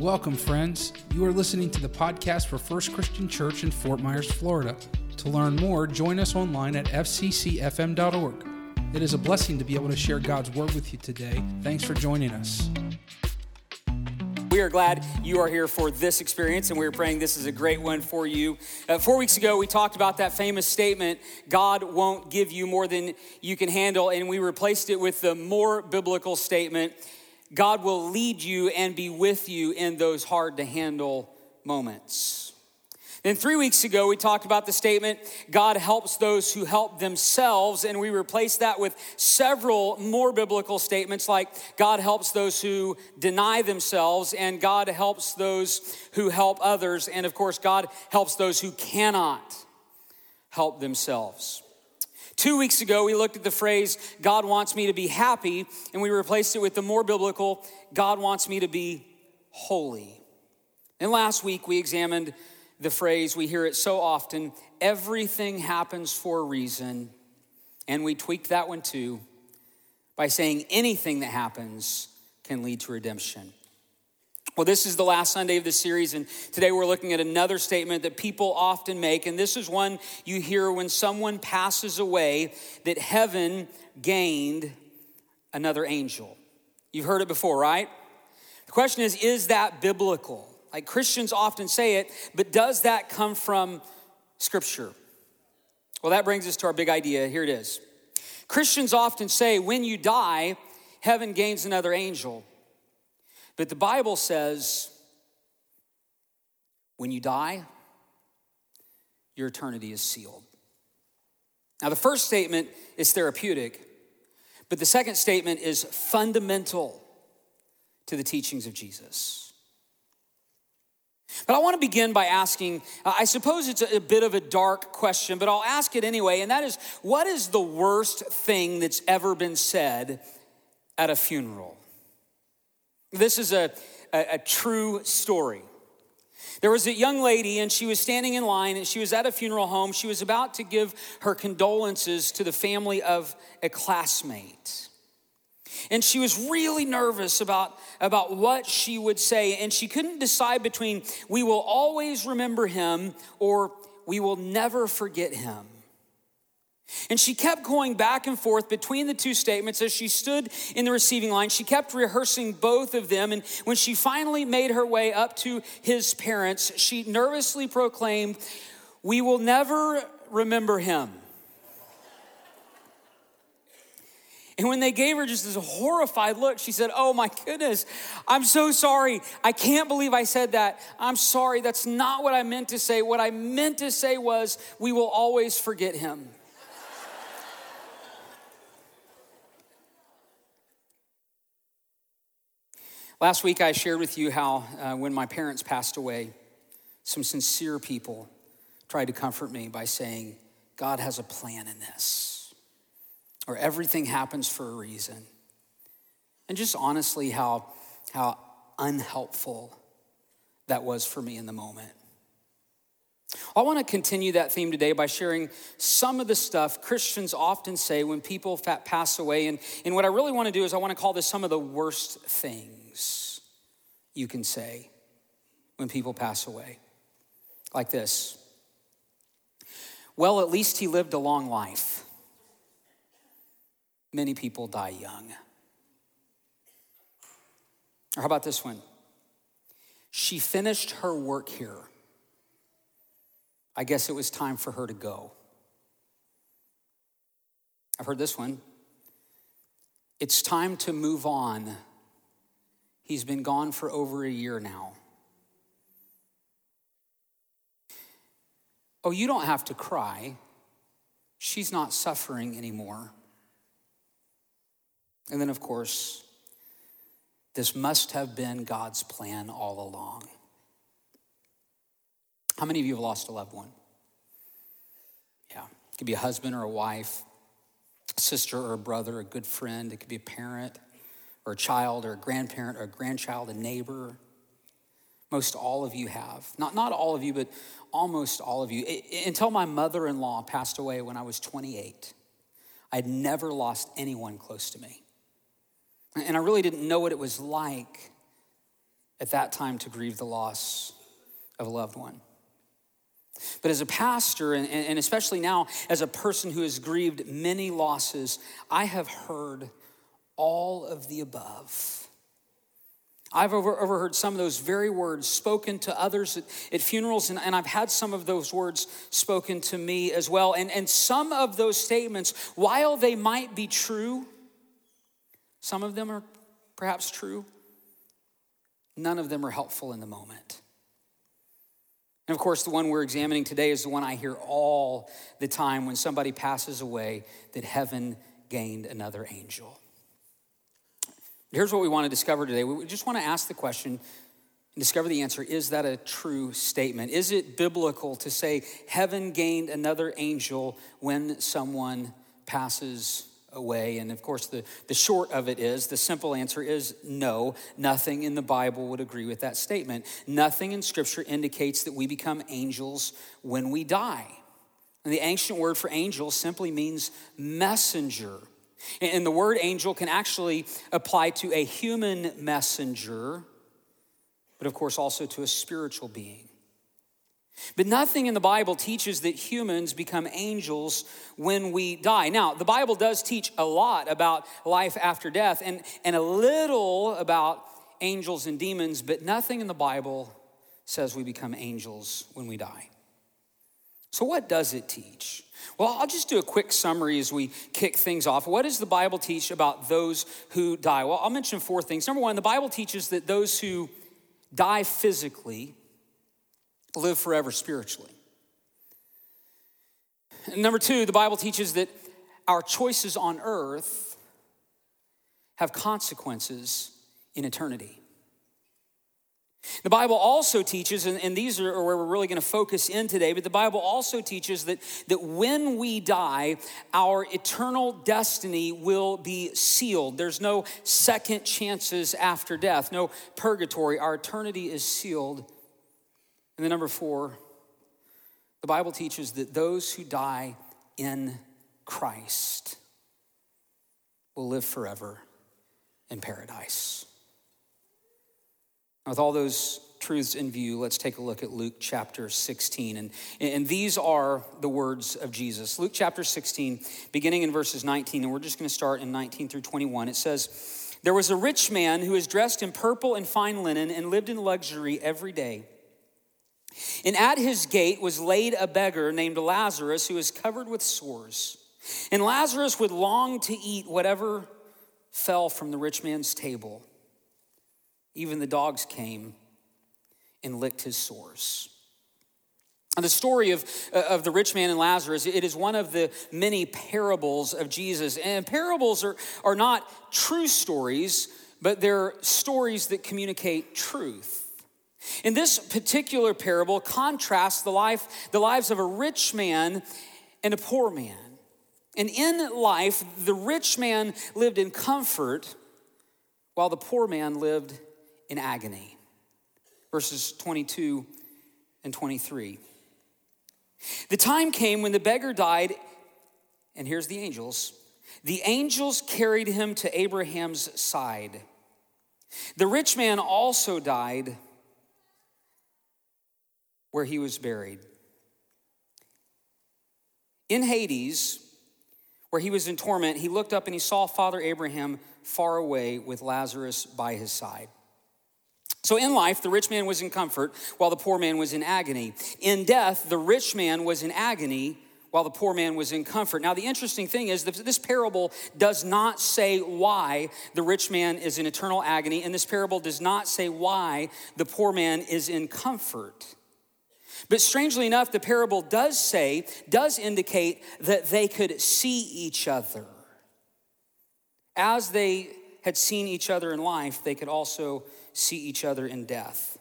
Welcome, friends. You are listening to the podcast for First Christian Church in Fort Myers, Florida. To learn more, join us online at fccfm.org. It is a blessing to be able to share God's Word with you today. Thanks for joining us. We are glad you are here for this experience, and we're praying this is a great one for you. Uh, four weeks ago, we talked about that famous statement God won't give you more than you can handle, and we replaced it with the more biblical statement God will lead you and be with you in those hard to handle moments. Then, three weeks ago, we talked about the statement God helps those who help themselves, and we replaced that with several more biblical statements like God helps those who deny themselves, and God helps those who help others, and of course, God helps those who cannot help themselves. Two weeks ago, we looked at the phrase, God wants me to be happy, and we replaced it with the more biblical, God wants me to be holy. And last week, we examined the phrase, we hear it so often, everything happens for a reason. And we tweaked that one too by saying anything that happens can lead to redemption. Well, this is the last Sunday of the series, and today we're looking at another statement that people often make, and this is one you hear when someone passes away that heaven gained another angel. You've heard it before, right? The question is is that biblical? Like Christians often say it, but does that come from Scripture? Well, that brings us to our big idea. Here it is. Christians often say when you die, heaven gains another angel. But the Bible says when you die, your eternity is sealed. Now, the first statement is therapeutic, but the second statement is fundamental to the teachings of Jesus. But I want to begin by asking uh, I suppose it's a bit of a dark question, but I'll ask it anyway, and that is what is the worst thing that's ever been said at a funeral? This is a, a, a, true story. There was a young lady, and she was standing in line, and she was at a funeral home. She was about to give her condolences to the family of a classmate. And she was really nervous about, about what she would say, and she couldn't decide between we will always remember him or we will never forget him. And she kept going back and forth between the two statements as she stood in the receiving line. She kept rehearsing both of them. And when she finally made her way up to his parents, she nervously proclaimed, We will never remember him. And when they gave her just this horrified look, she said, Oh my goodness, I'm so sorry. I can't believe I said that. I'm sorry. That's not what I meant to say. What I meant to say was, We will always forget him. Last week, I shared with you how uh, when my parents passed away, some sincere people tried to comfort me by saying, God has a plan in this, or everything happens for a reason. And just honestly, how, how unhelpful that was for me in the moment. I want to continue that theme today by sharing some of the stuff Christians often say when people pass away. And, and what I really want to do is I want to call this some of the worst things you can say when people pass away. Like this Well, at least he lived a long life. Many people die young. Or how about this one? She finished her work here. I guess it was time for her to go. I've heard this one. It's time to move on He's been gone for over a year now. Oh, you don't have to cry. She's not suffering anymore. And then, of course, this must have been God's plan all along. How many of you have lost a loved one? Yeah, it could be a husband or a wife, a sister or a brother, a good friend, it could be a parent or a child or a grandparent or a grandchild, a neighbor. Most all of you have. Not, not all of you, but almost all of you. It, until my mother in law passed away when I was 28, I'd never lost anyone close to me. And I really didn't know what it was like at that time to grieve the loss of a loved one. But as a pastor, and, and especially now as a person who has grieved many losses, I have heard all of the above. I've over, overheard some of those very words spoken to others at, at funerals, and, and, I've had some of those words spoken to me as well. And, and some of those statements, while they might be true, some of them are perhaps true, none of them are helpful in the moment. And of course, the one we're examining today is the one I hear all the time when somebody passes away that heaven gained another angel. Here's what we want to discover today. We just want to ask the question and discover the answer is that a true statement? Is it biblical to say heaven gained another angel when someone passes away? And of course, the, the short of it is the simple answer is no. Nothing in the Bible would agree with that statement. Nothing in Scripture indicates that we become angels when we die. And the ancient word for angel simply means messenger. And the word angel can actually apply to a human messenger, but of course also to a spiritual being. But nothing in the Bible teaches that humans become angels when we die. Now, the Bible does teach a lot about life after death and, and a little about angels and demons, but nothing in the Bible says we become angels when we die. So, what does it teach? Well, I'll just do a quick summary as we kick things off. What does the Bible teach about those who die? Well, I'll mention four things. Number one, the Bible teaches that those who die physically live forever spiritually. And number two, the Bible teaches that our choices on earth have consequences in eternity. The Bible also teaches, and, and these are where we're really going to focus in today, but the Bible also teaches that, that when we die, our eternal destiny will be sealed. There's no second chances after death, no purgatory. Our eternity is sealed. And then, number four, the Bible teaches that those who die in Christ will live forever in paradise. With all those truths in view, let's take a look at Luke chapter 16. And, and these are the words of Jesus. Luke chapter 16, beginning in verses 19, and we're just going to start in 19 through 21. It says, There was a rich man who was dressed in purple and fine linen and lived in luxury every day. And at his gate was laid a beggar named Lazarus who was covered with sores. And Lazarus would long to eat whatever fell from the rich man's table. Even the dogs came and licked his sores. And the story of, uh, of the rich man and Lazarus, it is one of the many parables of Jesus. And parables are, are not true stories, but they're stories that communicate truth. In this particular parable contrasts the life, the lives of a rich man and a poor man. And in life, the rich man lived in comfort while the poor man lived in agony. Verses 22 and 23. The time came when the beggar died, and here's the angels. The angels carried him to Abraham's side. The rich man also died where he was buried. In Hades, where he was in torment, he looked up and he saw Father Abraham far away with Lazarus by his side. So in life, the rich man was in comfort while the poor man was in agony. In death, the rich man was in agony while the poor man was in comfort. Now, the interesting thing is that this parable does not say why the rich man is in eternal agony, and this parable does not say why the poor man is in comfort. But strangely enough, the parable does say, does indicate that they could see each other. As they had seen each other in life, they could also see each other in death.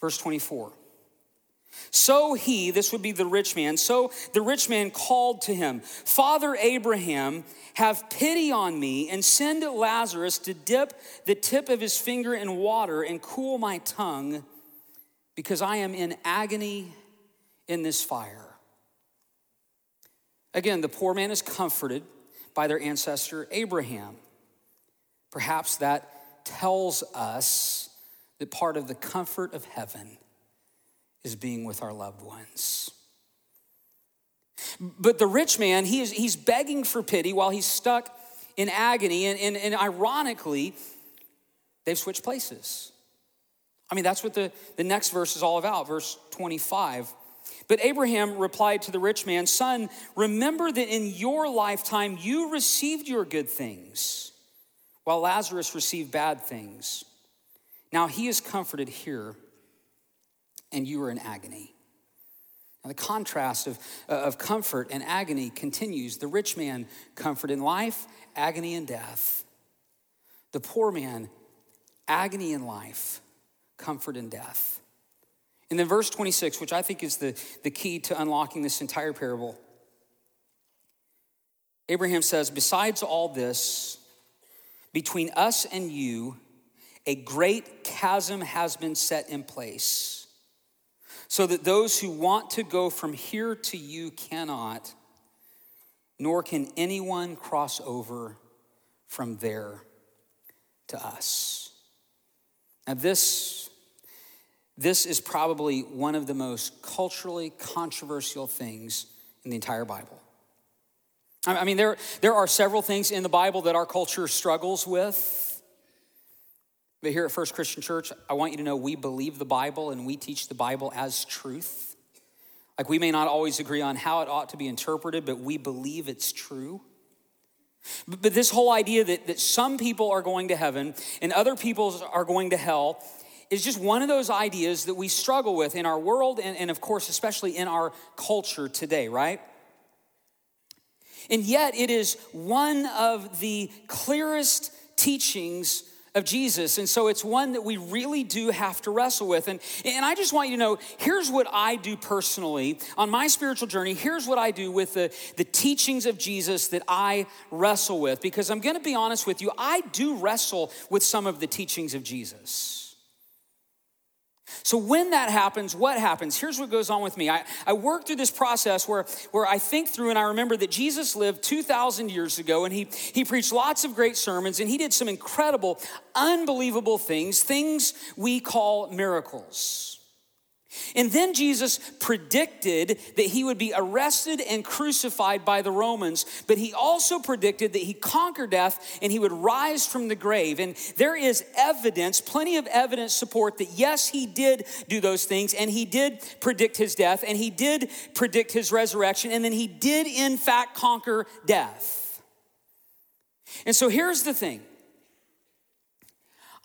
Verse 24. So he, this would be the rich man, so the rich man called to him, Father Abraham, have pity on me and send Lazarus to dip the tip of his finger in water and cool my tongue, because I am in agony in this fire. Again, the poor man is comforted by their ancestor Abraham. Perhaps that tells us that part of the comfort of heaven is being with our loved ones. But the rich man, he is, he's begging for pity while he's stuck in agony. And, and, and ironically, they've switched places. I mean, that's what the, the next verse is all about, verse 25. But Abraham replied to the rich man, Son, remember that in your lifetime you received your good things, while Lazarus received bad things. Now he is comforted here, and you are in agony. Now, the contrast of, of comfort and agony continues. The rich man, comfort in life, agony in death. The poor man, agony in life, comfort in death. And then, verse 26, which I think is the, the key to unlocking this entire parable, Abraham says, Besides all this, between us and you, a great chasm has been set in place, so that those who want to go from here to you cannot, nor can anyone cross over from there to us. Now, this, this is probably one of the most culturally controversial things in the entire Bible. I mean, there, there are several things in the Bible that our culture struggles with. But here at First Christian Church, I want you to know we believe the Bible and we teach the Bible as truth. Like we may not always agree on how it ought to be interpreted, but we believe it's true. But this whole idea that, that some people are going to heaven and other people are going to hell is just one of those ideas that we struggle with in our world and, and of course, especially in our culture today, right? And yet, it is one of the clearest teachings of Jesus. And so it's one that we really do have to wrestle with. And, and I just want you to know here's what I do personally on my spiritual journey. Here's what I do with the, the teachings of Jesus that I wrestle with. Because I'm going to be honest with you, I do wrestle with some of the teachings of Jesus. So when that happens, what happens? Here's what goes on with me. I, I work through this process where, where I think through and I remember that Jesus lived 2,000 years ago and he, he preached lots of great sermons and he did some incredible, unbelievable things, things we call miracles. And then Jesus predicted that he would be arrested and crucified by the Romans, but he also predicted that he conquered death and he would rise from the grave. And there is evidence, plenty of evidence support that yes, he did do those things and he did predict his death and he did predict his resurrection and then he did in fact conquer death. And so here's the thing.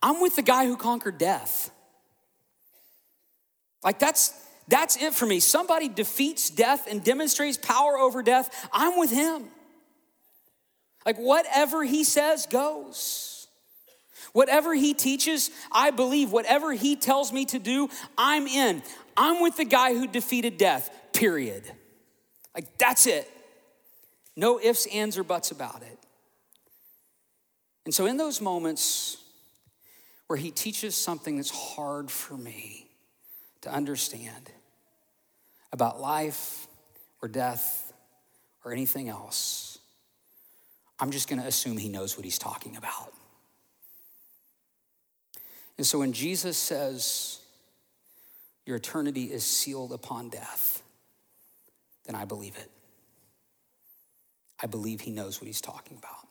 I'm with the guy who conquered death. Like that's that's it for me. Somebody defeats death and demonstrates power over death, I'm with him. Like whatever he says goes. Whatever he teaches, I believe. Whatever he tells me to do, I'm in. I'm with the guy who defeated death, period. Like that's it. No ifs, ands, or buts about it. And so, in those moments where he teaches something that's hard for me, to understand about life or death or anything else, I'm just going to assume he knows what he's talking about. And so when Jesus says, Your eternity is sealed upon death, then I believe it. I believe he knows what he's talking about.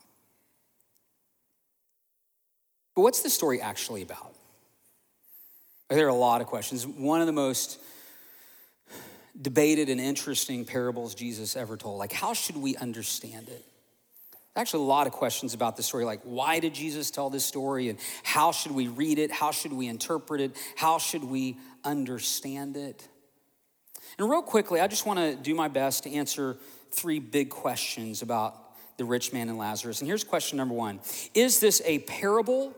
But what's the story actually about? There are a lot of questions. One of the most debated and interesting parables Jesus ever told. Like, how should we understand it? Actually, a lot of questions about the story, like why did Jesus tell this story, and how should we read it? How should we interpret it? How should we understand it? And real quickly, I just want to do my best to answer three big questions about the rich man and Lazarus. And here's question number one Is this a parable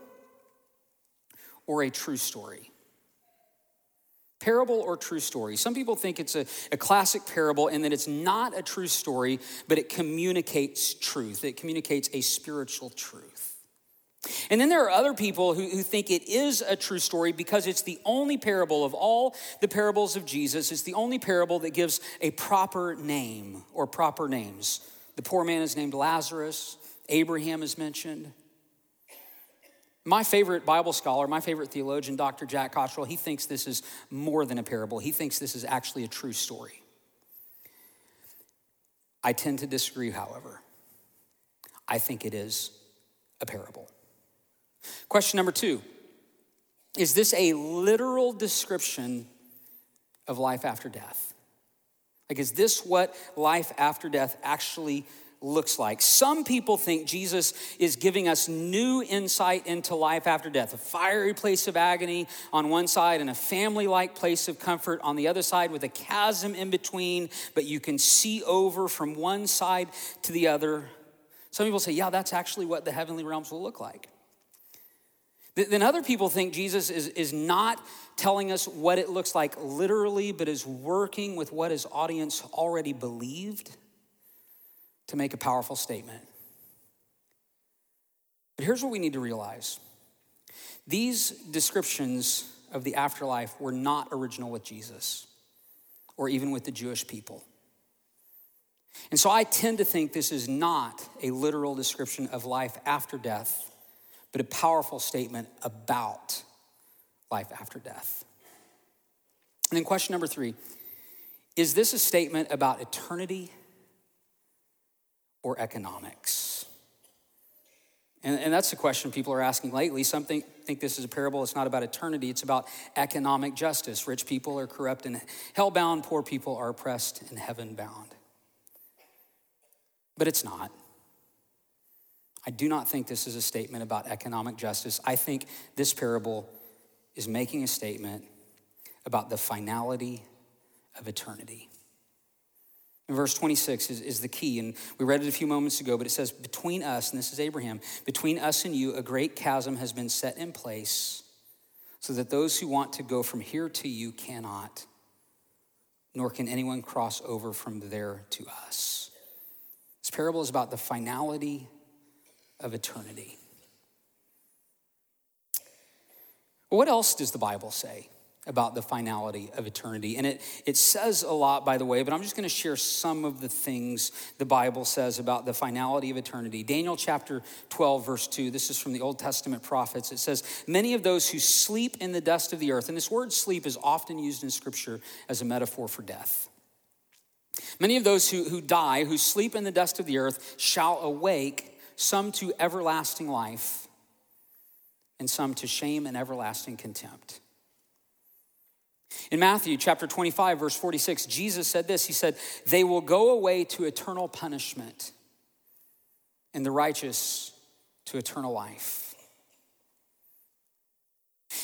or a true story? Parable or true story? Some people think it's a, a classic parable and that it's not a true story, but it communicates truth. It communicates a spiritual truth. And then there are other people who, who think it is a true story because it's the only parable of all the parables of Jesus. It's the only parable that gives a proper name or proper names. The poor man is named Lazarus, Abraham is mentioned. My favorite Bible scholar, my favorite theologian, Dr. Jack Cottrell, he thinks this is more than a parable. He thinks this is actually a true story. I tend to disagree, however. I think it is a parable. Question number two Is this a literal description of life after death? Like, is this what life after death actually looks like. Some people think Jesus is giving us new insight into life after death a fiery place of agony on one side and a family like place of comfort on the other side with a chasm in between, but you can see over from one side to the other. Some people say, yeah, that's actually what the heavenly realms will look like. Then other people think Jesus is, is not telling us what it looks like literally, but is working with what his audience already believed to make a powerful statement. But here's what we need to realize these descriptions of the afterlife were not original with Jesus or even with the Jewish people. And so I tend to think this is not a literal description of life after death, but a powerful statement about life after death. And then, question number three is this a statement about eternity or economics? And, and, that's the question people are asking lately. Some think, think this is a parable. It's not about eternity, it's about economic justice. Rich people are corrupt and hell-bound, poor people are oppressed and heaven bound. But it's not. I do not think this is a statement about economic justice. I think this parable is making a statement about the finality of eternity. Verse 26 is, is the key, and we read it a few moments ago, but it says, Between us, and this is Abraham, between us and you, a great chasm has been set in place, so that those who want to go from here to you cannot, nor can anyone cross over from there to us. This parable is about the finality of eternity. What else does the Bible say about the finality of eternity? And it, it says a lot, by the way, but I'm just going to share some of the things the Bible says about the finality of eternity. Daniel chapter 12, verse 2, this is from the Old Testament prophets. It says, Many of those who sleep in the dust of the earth, and this word sleep is often used in Scripture as a metaphor for death. Many of those who, who die, who sleep in the dust of the earth, shall awake, some to everlasting life and some to shame and everlasting contempt. In Matthew chapter 25, verse 46, Jesus said this He said, They will go away to eternal punishment, and the righteous to eternal life.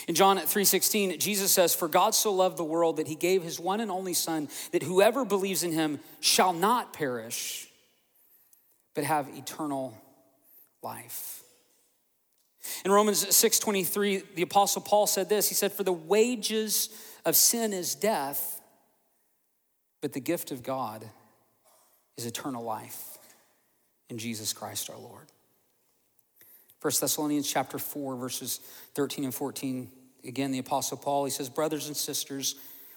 In John 3:16, Jesus says, "For God so loved the world that he gave his one and only son that whoever believes in him shall not perish but have eternal life." In Romans 6:23, the apostle Paul said this. He said, "For the wages of sin is death, but the gift of God is eternal life in Jesus Christ our Lord." 1 Thessalonians chapter 4 verses 13 and 14, again the apostle Paul, he says, "Brothers and sisters,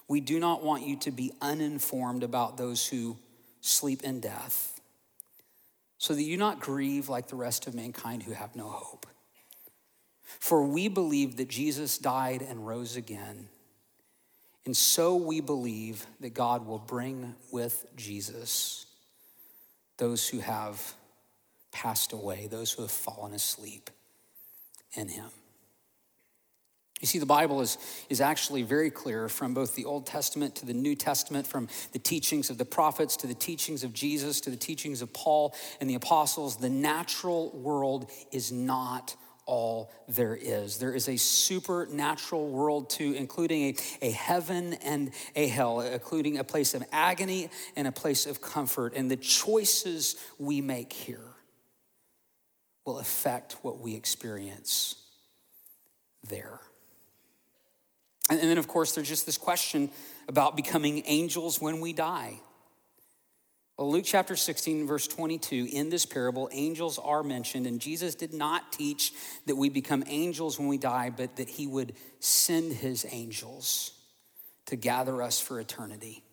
we do not want you to be uninformed about those who sleep in death, so that you not grieve like the rest of mankind who have no hope." For we believe that Jesus died and rose again. And so we believe that God will bring with Jesus those who have passed away, those who have fallen asleep in him. You see, the Bible is, is actually very clear from both the Old Testament to the New Testament, from the teachings of the prophets to the teachings of Jesus to the teachings of Paul and the apostles. The natural world is not all there is. There is a supernatural world too, including a, a heaven and a hell, including a place of agony and a place of comfort. And the choices we make here will affect what we experience there. And, and then, of course, there's just this question about becoming angels when we die. Well, Luke chapter 16, verse 22, in this parable, angels are mentioned, and Jesus did not teach that we become angels when we die, but that he would send his angels to gather us for eternity.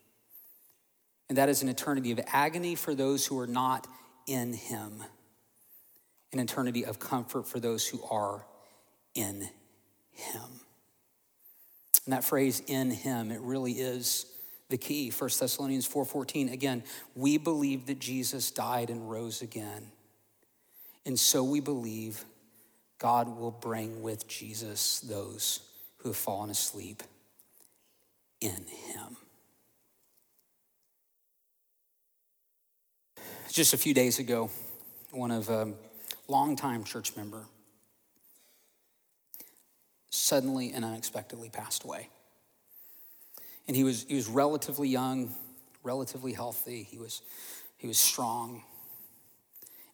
And that is an eternity of agony for those who are not in him, an eternity of comfort for those who are in him. And that phrase in him, it really is the key. 1 Thessalonians 4:14 again, we believe that Jesus died and rose again. And so we believe God will bring with Jesus those who have fallen asleep in him. Just a few days ago, one of a longtime church member suddenly and unexpectedly passed away. And he was, he was relatively young, relatively healthy, he was, he was strong,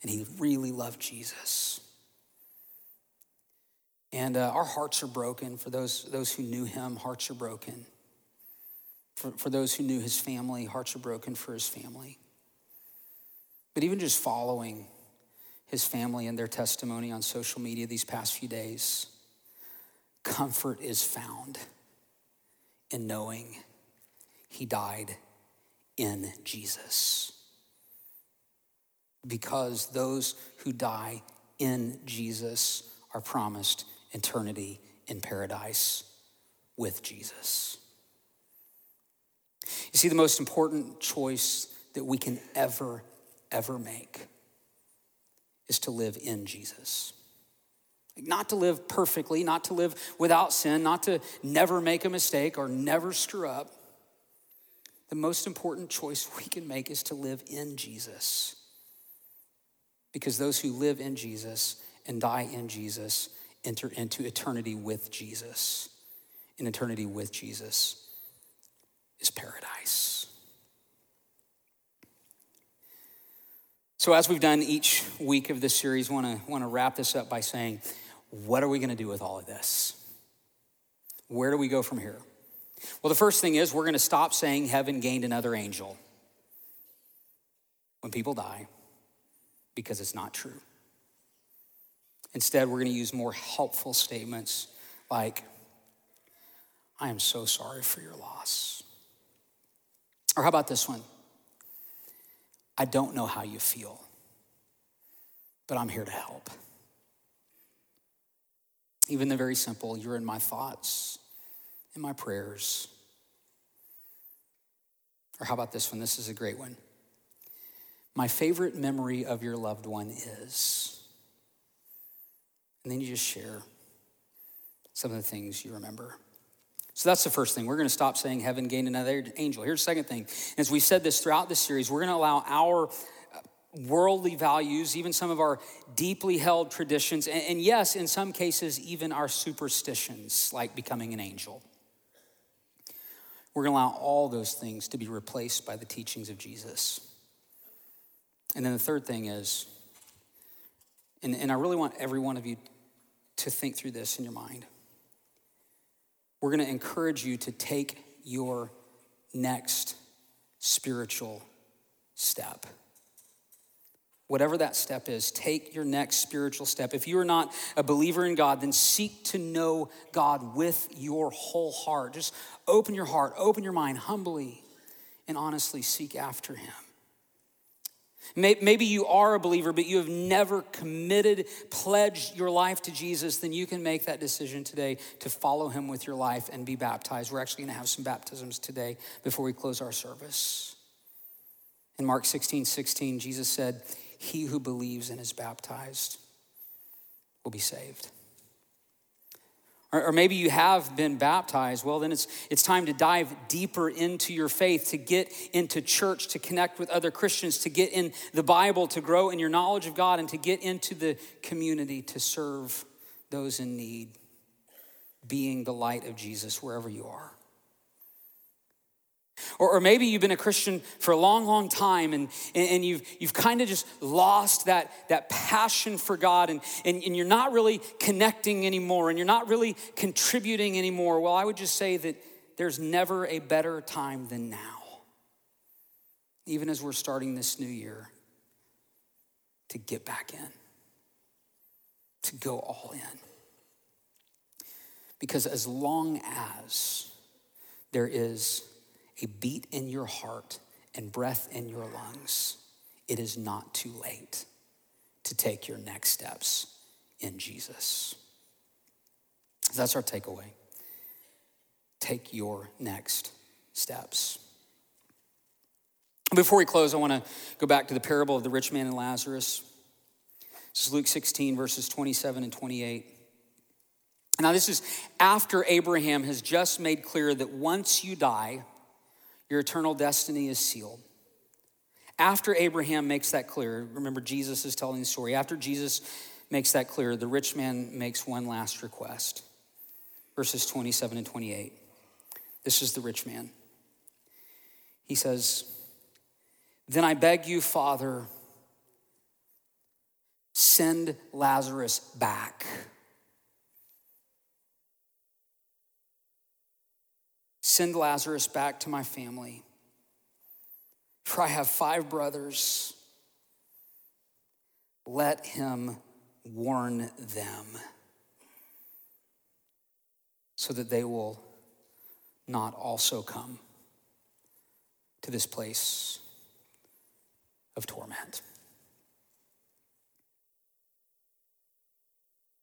and he really loved Jesus. And uh, our hearts are broken for those, those who knew him, hearts are broken. For, for those who knew his family, hearts are broken for his family. But even just following his family and their testimony on social media these past few days, comfort is found in knowing he died in Jesus. Because those who die in Jesus are promised eternity in paradise with Jesus. You see, the most important choice that we can ever, ever make is to live in Jesus. Not to live perfectly, not to live without sin, not to never make a mistake or never screw up. The most important choice we can make is to live in Jesus. Because those who live in Jesus and die in Jesus enter into eternity with Jesus. In eternity with Jesus is paradise. So, as we've done each week of this series, want to want to wrap this up by saying, what are we going to do with all of this? Where do we go from here? Well, the first thing is we're going to stop saying heaven gained another angel when people die because it's not true. Instead, we're going to use more helpful statements like, I am so sorry for your loss. Or how about this one? I don't know how you feel, but I'm here to help. Even the very simple, you're in my thoughts, in my prayers. Or how about this one? This is a great one. My favorite memory of your loved one is. And then you just share some of the things you remember. So that's the first thing. We're going to stop saying heaven gained another angel. Here's the second thing. As we said this throughout this series, we're going to allow our worldly values, even some of our deeply held traditions, and, and, yes, in some cases, even our superstitions, like becoming an angel. We're going to allow all those things to be replaced by the teachings of Jesus. And then the third thing is, and, and I really want every one of you to think through this in your mind. We're going to encourage you to take your next spiritual step. Whatever that step is, take your next spiritual step. If you are not a believer in God, then seek to know God with your whole heart. Just open your heart, open your mind humbly, and honestly seek after Him. Maybe you are a believer, but you have never committed, pledged your life to Jesus, then you can make that decision today to follow him with your life and be baptized. We're actually going to have some baptisms today before we close our service. In Mark 16 16, Jesus said, he who believes and is baptized will be saved. Or, or, maybe you have been baptized. Well, then it's, it's time to dive deeper into your faith, to get into church, to connect with other Christians, to get in the Bible, to grow in your knowledge of God, and to get into the community to serve those in need, being the light of Jesus wherever you are. Or, or, maybe you've been a Christian for a long, long time and, and you've, you've kind of just lost that, that passion for God and, and, and you're not really connecting anymore and you're not really contributing anymore. Well, I would just say that there's never a better time than now, even as we're starting this new year, to get back in, to go all in. Because as long as there is a beat in your heart and breath in your lungs, it is not too late to take your next steps in Jesus. That's our takeaway. Take your next steps. Before we close, I want to go back to the parable of the rich man and Lazarus. This is Luke 16, verses 27 and 28. Now, this is after Abraham has just made clear that once you die, your eternal destiny is sealed. After Abraham makes that clear, remember Jesus is telling the story. After Jesus makes that clear, the rich man makes one last request. Verses 27 and 28. This is the rich man. He says, Then I beg you, Father, send Lazarus back. Send Lazarus back to my family. For I have five brothers. Let him warn them so that they will not also come to this place of torment.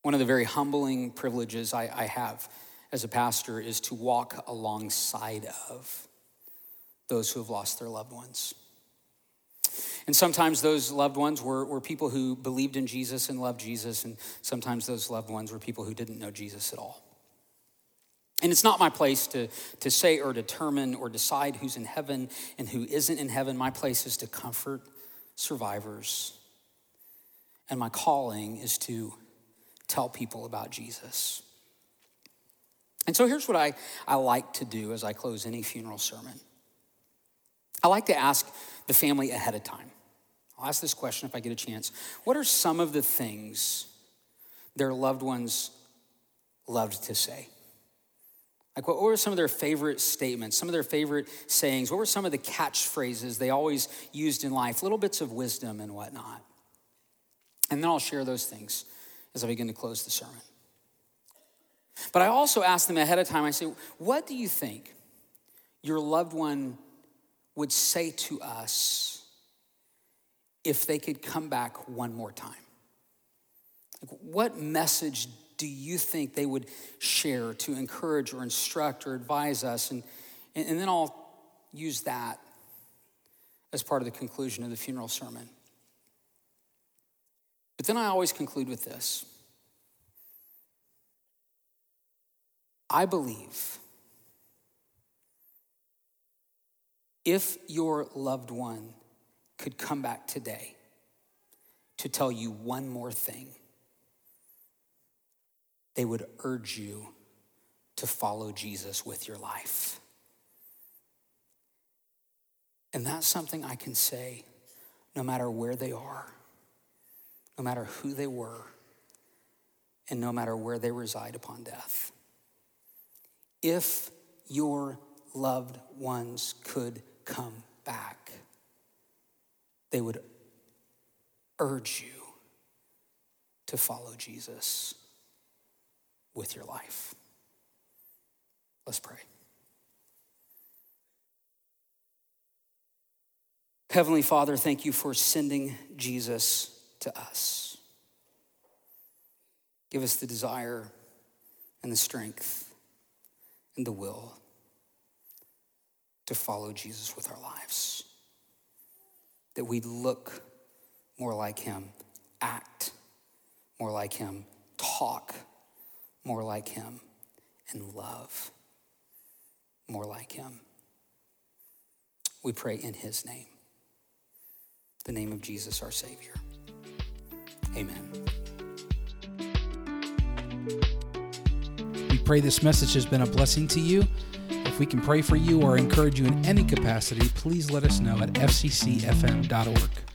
One of the very humbling privileges I, I, have as a pastor is to walk alongside of those who have lost their loved ones. And sometimes those loved ones were, were people who believed in Jesus and loved Jesus, and sometimes those loved ones were people who didn't know Jesus at all. And it's not my place to, to say or determine or decide who's in heaven and who isn't in heaven. My place is to comfort survivors. And my calling is to tell people about Jesus. And so here's what I, I like to do as I close any funeral sermon I like to ask the family ahead of time. I'll ask this question if I get a chance. What are some of the things their loved ones loved to say? Like, what were some of their favorite statements, some of their favorite sayings? What were some of the catchphrases they always used in life? Little bits of wisdom and whatnot. And then I'll share those things as I begin to close the sermon. But I also ask them ahead of time, I say, what do you think your loved one would say to us if they could come back one more time? Like, what message do you think they would share to encourage or instruct or advise us? And, and then I'll use that as part of the conclusion of the funeral sermon. But then I always conclude with this I believe if your loved one could come back today to tell you one more thing, they would urge you to follow Jesus with your life. And that's something I can say no matter where they are, no matter who they were, and no matter where they reside upon death. If your loved ones could come back, they would urge you to follow Jesus with your life. Let's pray. Heavenly Father, thank you for sending Jesus to us. Give us the desire and the strength and the will to follow Jesus with our lives. That we look more like him, act more like him, talk more like him, and love more like him. We pray in his name, the name of Jesus, our Savior. Amen. Pray this message has been a blessing to you. If we can pray for you or encourage you in any capacity, please let us know at fccfm.org.